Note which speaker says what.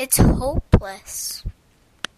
Speaker 1: It's hopeless.